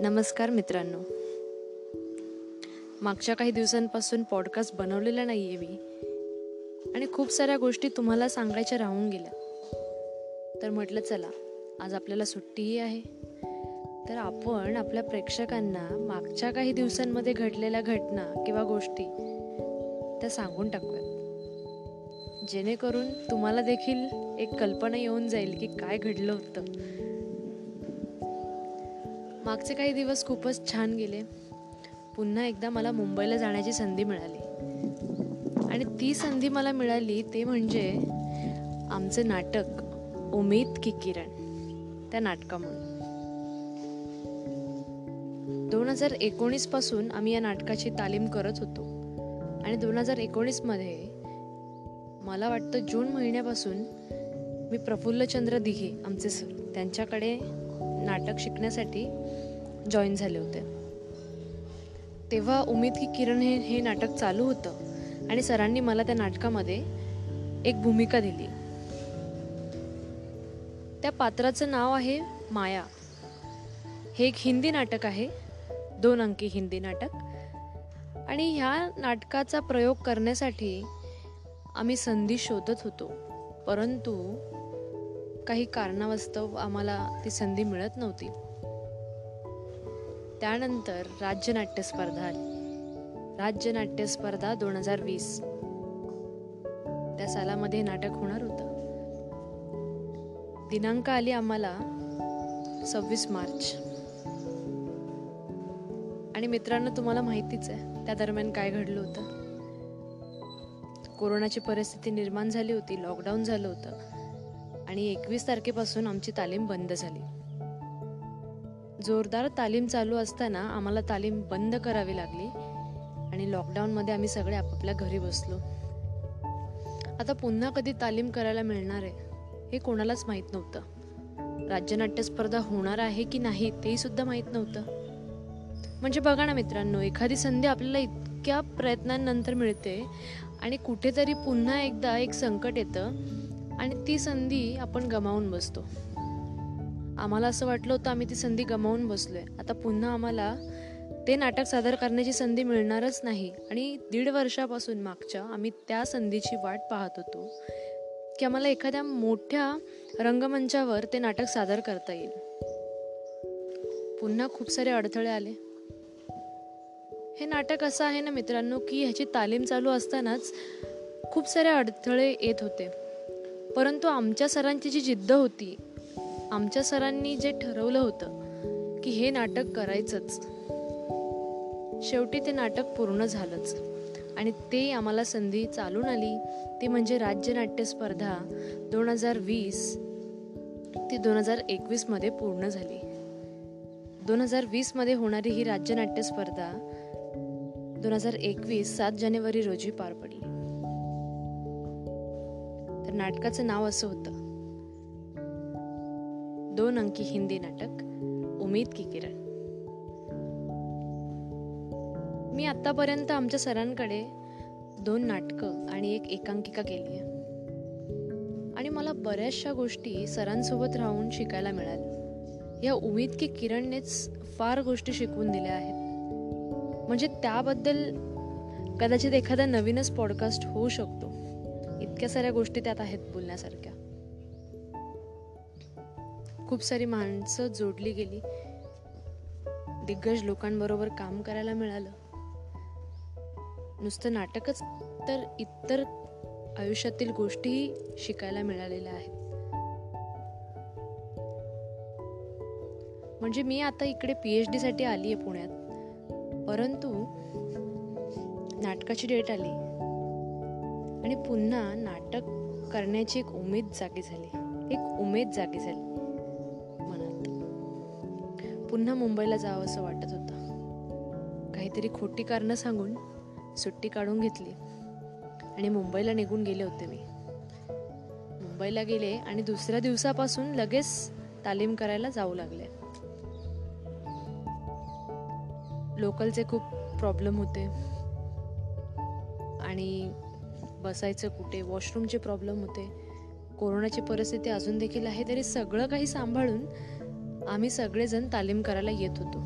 नमस्कार मित्रांनो. मागच्या काही दिवसांपासून पॉडकास्ट बनवलेला नाही आहे मी. आणि खूप साऱ्या गोष्टी तुम्हाला सांगायच्या राहून गेल्या. तर म्हटलं चला आज आपल्याला सुट्टीही आहे. तर आपण आपल्या प्रेक्षकांना मागच्या काही दिवसांमध्ये घडलेल्या घटना किंवा गोष्टी त्या सांगून टाकूयात. जेणेकरून तुम्हाला देखील एक कल्पना येऊन जाईल की काय घडलं होतं. मागचे काही दिवस खूपच छान गेले. पुन्हा एकदा मला मुंबईला जाण्याची संधी मिळाली. आणि ती संधी मला मिळाली ते म्हणजे आमचे नाटक उमेद की किरण त्या नाटकामुळे. दोन हजार एकोणीसपासून आम्ही या नाटकाची तालीम करत होतो. आणि दोन हजार एकोणीसमध्ये मला वाटतं जून महिन्यापासून मी प्रफुल्लचंद्र दिघे आमचे सर त्यांच्याकडे नाटक शिकण्यासाठी जॉईन झाले होते. तेव्हा उमेद की किरण हे हे नाटक चालू होतं आणि सरांनी मला त्या नाटकामध्ये एक भूमिका दिली. त्या पात्राचं नाव आहे माया. हे एक हिंदी नाटक आहे दोन अंकी हिंदी नाटक. आणि ह्या नाटकाचा प्रयोग करण्यासाठी आम्ही संधी शोधत होतो. परंतु काही कारणावस्तव आम्हाला ती संधी मिळत नव्हती. त्यानंतर राज्यनाट्य स्पर्धा आली. राज्यनाट्य स्पर्धा दोन हजार वीस. त्या सालामध्ये नाटक होणार होतं. दिनांक आली आम्हाला सव्वीस मार्च. आणि मित्रांनो तुम्हाला माहितीच आहे त्या दरम्यान काय घडलं होतं. कोरोनाची परिस्थिती निर्माण झाली होती लॉकडाऊन झालं होतं. आणि एकवीस तारखेपासून आमची तालीम बंद झाली. जोरदार तालीम चालू असताना आम्हाला तालीम बंद करावी लागली आणि लॉकडाऊनमध्ये आम्ही सगळे आपापल्या घरी बसलो. आता पुन्हा कधी तालीम करायला मिळणार आहे हे कोणालाच माहीत नव्हतं. राज्यनाट्य स्पर्धा होणार आहे की नाही तेही सुद्धा माहीत नव्हतं. म्हणजे बघा ना मित्रांनो एखादी संधी आपल्याला इतक्या प्रयत्नांनंतर मिळते आणि कुठेतरी पुन्हा एकदा एक संकट येतं आणि ती संधी आपण गमावून बसतो. आम्हाला असं वाटलं होतं आम्ही ती संधी गमावून बसलोय. आता पुन्हा आम्हाला ते नाटक सादर करण्याची संधी मिळणारच नाही. आणि दीड वर्षापासून मागच्या आम्ही त्या संधीची वाट पाहत होतो की आम्हाला एखाद्या मोठ्या रंगमंचावर ते नाटक सादर करता येईल. पुन्हा खूप सारे अडथळे आले. हे नाटक असं आहे ना मित्रांनो की ह्याची तालीम चालू असतानाच खूप सारे अडथळे येत होते. परंतु आमच्या सरांची जी जिद्द होती आमच्या सरांनी जे ठरवलं होतं की हे नाटक करायचंच शेवटी ते नाटक पूर्ण झालंच. आणि ते आम्हाला संधी चालून आली. ती म्हणजे राज्य नाट्य स्पर्धा दोन हजार वीस ती दोन हजार एकवीसमध्ये पूर्ण झाली. दोन हजार वीसमध्ये होणारी ही राज्य नाट्य स्पर्धा दोन हजार एकवीस सात जानेवारी रोजी पार पडली. नाटकाचं नाव असं होतं. दोन अंकी हिंदी नाटक उमेद की किरण. मी आतापर्यंत आमच्या सरांकडे दोन नाटकं आणि एक एकांकिका केली आहे. आणि मला बऱ्याचशा गोष्टी सरांसोबत राहून शिकायला मिळाल्या. या उमेद की किरणनेच फार गोष्टी शिकवून दिल्या आहेत. म्हणजे त्याबद्दल कदाचित एखादा नवीनच पॉडकास्ट होऊ शकतो. इतक्या साऱ्या गोष्टी त्यात आहेत बोलण्यासारख्या. खूप सारी माणसं जोडली गेली. दिग्गज लोकांबरोबर काम करायला मिळालं. नुसतं नाटकच तर इतर आयुष्यातील गोष्टीही शिकायला मिळालेल्या आहेत. म्हणजे मी आता इकडे पी एच डी साठी आली आहे पुण्यात. परंतु नाटकाची डेट आली. आणि पुन्हा नाटक करण्याची एक उमेद जागी झाली. एक उमेद जागी झाली. पुन्हा मुंबईला जावं असं वाटत होतं. काहीतरी खोटी कारणं सांगून सुट्टी काढून घेतली. आणि मुंबईला निघून गेले होते मी. मुंबईला गेले आणि दुसऱ्या दिवसापासून लगेच तालीम करायला जाऊ लागले. लोकलचे खूप प्रॉब्लेम होते. आणि बसायचं कुठे वॉशरूमचे प्रॉब्लेम होते कोरोनाची परिस्थिती अजून देखील आहे तरी सगळं काही सांभाळून आम्ही सगळेजण तालीम करायला येत होतो.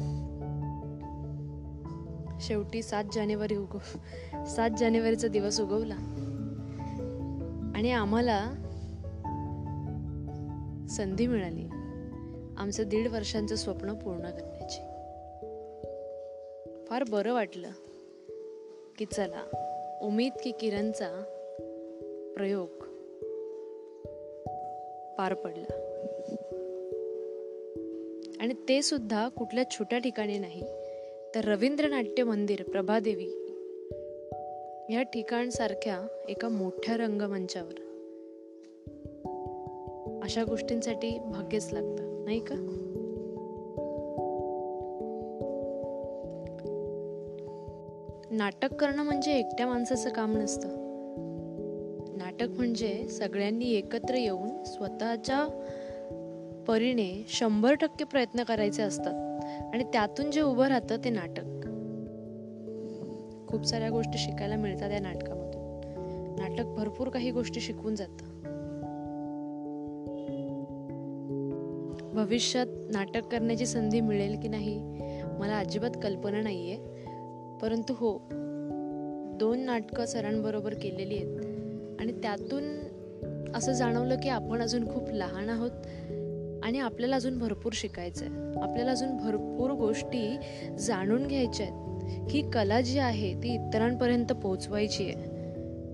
शेवटी सात जानेवारी उगव सात जानेवारीचा दिवस उगवला. आणि आम्हाला संधी मिळाली. आमचं दीड वर्षांचं स्वप्न पूर्ण करण्याची. फार बरं वाटलं की चला उमेद की किरणचा प्रयोग पार पडला. आणि ते सुद्धा कुठल्या छोट्या ठिकाणी नाही तर रवींद्र नाट्य मंदिर प्रभादेवी या ठिकाणसारख्या एका मोठ्या रंगमंचावर. अशा गोष्टींसाठी भाग्यच लागतं नाही का? नाटक करणं म्हणजे एकट्या माणसाचं काम नसतं. नाटक म्हणजे सगळ्यांनी एकत्र येऊन स्वतःच्या परीने शंभर टक्के प्रयत्न करायचे असतात आणि त्यातून जे उभं राहतं ते नाटक. खूप साऱ्या गोष्टी शिकायला मिळतात या नाटकामधून. नाटक भरपूर काही गोष्टी शिकवून जातं. भविष्यात नाटक करण्याची संधी मिळेल की नाही मला अजिबात कल्पना नाही आहे परंतु हो दोन नाटकं सरांबरोबर केलेली आहेत. आणि त्यातून असं जाणवलं की आपण अजून खूप लहान आहोत आणि आपल्याला अजून भरपूर शिकायचं आहे आपल्याला अजून भरपूर गोष्टी जाणून घ्यायच्या आहेत. ही कला जी आहे ती इतरांपर्यंत पोचवायची आहे.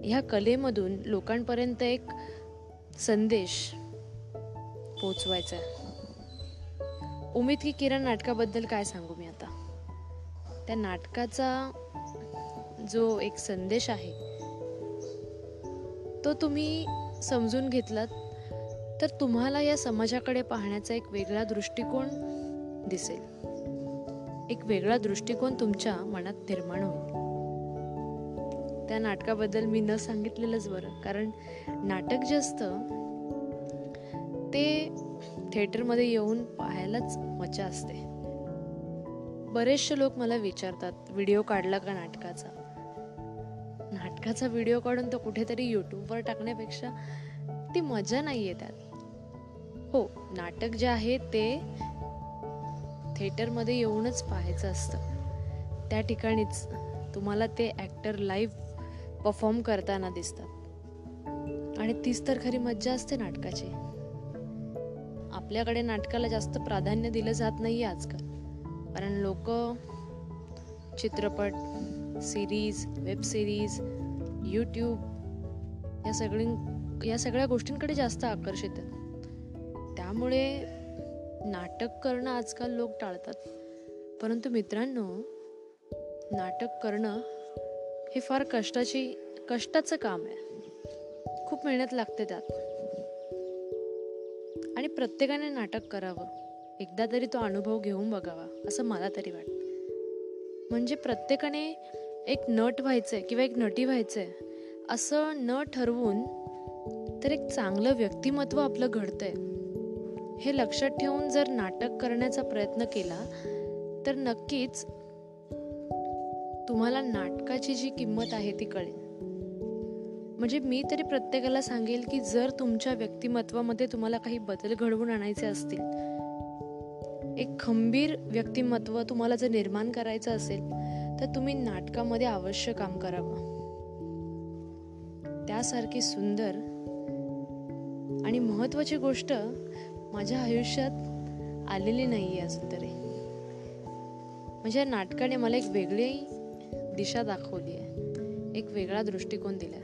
ह्या कलेमधून लोकांपर्यंत एक संदेश पोचवायचा आहे. उमेद की किरण नाटकाबद्दल काय सांगू मी आता? त्या नाटकाचा जो एक संदेश आहे तो तुम्ही समजून घेतलात तर तुम्हाला या समाजाकडे पाहण्याचा एक वेगळा दृष्टिकोन दिसेल. एक वेगळा दृष्टिकोन तुमच्या मनात निर्माण होईल. त्या नाटकाबद्दल मी न सांगितलेलंच बरं कारण नाटक जे असतं ते थिएटरमध्ये येऊन पाहायलाच मजा असते. बरेचसे लोक मला विचारतात व्हिडिओ काढला का नाटकाचा? नाटकाचा व्हिडिओ काढून तो कुठेतरी यूट्यूबवर टाकण्यापेक्षा ती मजा नाहीये त्यात. हो नाटक जे आहे ते थिएटरमध्ये येऊनच पाहायचं असतं. त्या ठिकाणीच तुम्हाला ते ॲक्टर लाईव्ह परफॉर्म करताना दिसतात. आणि तीच तर खरी मज्जा असते नाटकाची. आपल्याकडे नाटकाला जास्त प्राधान्य दिलं जात नाही आजकाल. कारण लोक चित्रपट सिरीज वेब सिरीज यूट्यूब या सगळी या सगळ्या गोष्टींकडे जास्त आकर्षित आहेत. त्यामुळे नाटक करणं आजकाल लोक टाळतात. परंतु मित्रांनो नाटक करणं हे फार कष्टाची कष्टाचं काम आहे. खूप मेहनत लागते त्यात. आणि प्रत्येकाने नाटक करावं. एकदा तरी तो अनुभव घेऊन बघावा असं मला तरी वाटतं. म्हणजे प्रत्येकाने एक नट व्हायचं आहे किंवा एक नटी व्हायचं आहे असं न ठरवून तर एक चांगलं व्यक्तिमत्व आपलं घडतंय. हे लक्षात ठेवून जर नाटक करण्याचा प्रयत्न केला तर नक्कीच तुम्हाला नाटकाची जी किंमत आहे ती कळेल. म्हणजे मी तरी प्रत्येकाला सांगेल की जर तुमच्या व्यक्तिमत्वामध्ये तुम्हाला काही बदल घडवून आणायचे असतील एक खंबीर व्यक्तिमत्व तुम्हाला जर निर्माण करायचं असेल तर तुम्ही नाटकामध्ये अवश्य काम करावं. त्यासारखी सुंदर आणि महत्त्वाची गोष्ट माझ्या आयुष्यात आलेली नाही आहे अजून तरी. म्हणजे या नाटकाने मला एक वेगळी दिशा दाखवली आहे एक वेगळा दृष्टिकोन दिला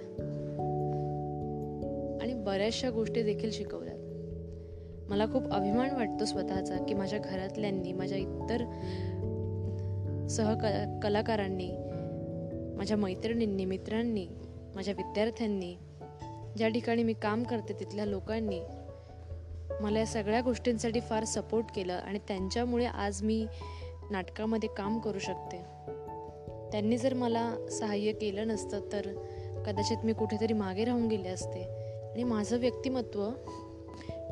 आणि बऱ्याचशा गोष्टी देखील शिकवल्या मला खूप अभिमान वाटतो स्वतःचा की माझ्या घरातल्यांनी माझ्या इतर सह कलाकारांनी माझ्या मैत्रिणींनी मित्रांनी माझ्या विद्यार्थ्यांनी ज्या ठिकाणी मी काम करते तिथल्या लोकांनी मला या सगळ्या गोष्टींसाठी फार सपोर्ट केलं आणि त्यांच्यामुळे आज मी नाटकामध्ये काम करू शकते. त्यांनी जर मला सहाय्य केलं नसतं तर कदाचित मी कुठेतरी मागे राहून गेले असते. आणि माझं व्यक्तिमत्व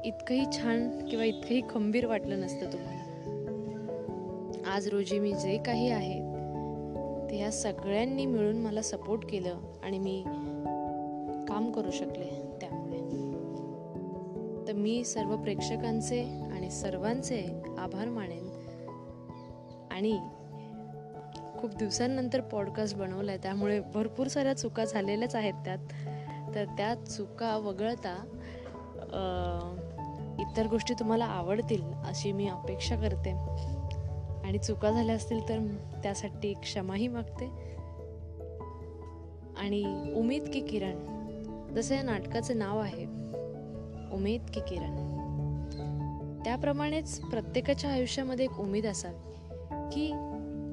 इतकंही छान किंवा इतकंही खंबीर वाटलं नसतं तुम्हाला. आज रोजी मी जे काही आहे ते ह्या सगळ्यांनी मिळून मला सपोर्ट केलं आणि मी काम करू शकले त्यामुळे. तर मी सर्व प्रेक्षकांचे आणि सर्वांचे आभार मानेन. आणि खूप दिवसांनंतर पॉडकास्ट बनवला आहे त्यामुळे भरपूर साऱ्या चुका झालेल्याच आहेत त्यात. तर त्या चुका वगळता इतर गोष्टी तुम्हाला आवडतील अशी मी अपेक्षा करते. आणि चुका झाल्या असतील तर त्यासाठी क्षमाही मागते. आणि उमेद की किरण जसं या नाटकाचं नाव आहे उमेद की किरण. त्याप्रमाणेच प्रत्येकाच्या आयुष्यामध्ये एक उमेद असावी की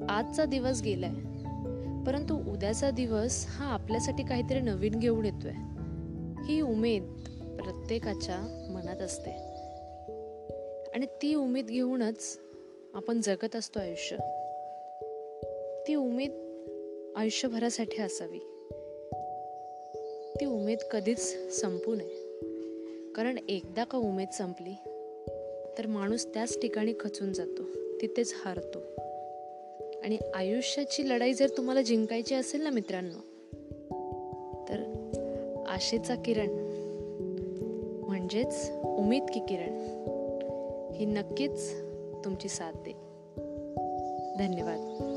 आजचा दिवस गेलाय परंतु उद्याचा दिवस हा आपल्यासाठी काहीतरी नवीन घेऊन येतोय. ही उमेद प्रत्येकाच्या मनात असते. आणि ती उमेद घेऊनच आपण जगत असतो आयुष्य. ती उमेद आयुष्यभरासाठी असावी. ती उमेद कधीच संपू नये. कारण एकदा का उमेद संपली तर माणूस त्याच ठिकाणी खचून जातो तिथेच हारतो. आणि आयुष्याची लढाई जर तुम्हाला जिंकायची असेल ना मित्रांनो तर आशेचा किरण म्हणजेच उमेद की किरण. ही नक्कीच तुमची साथ दे धन्यवाद.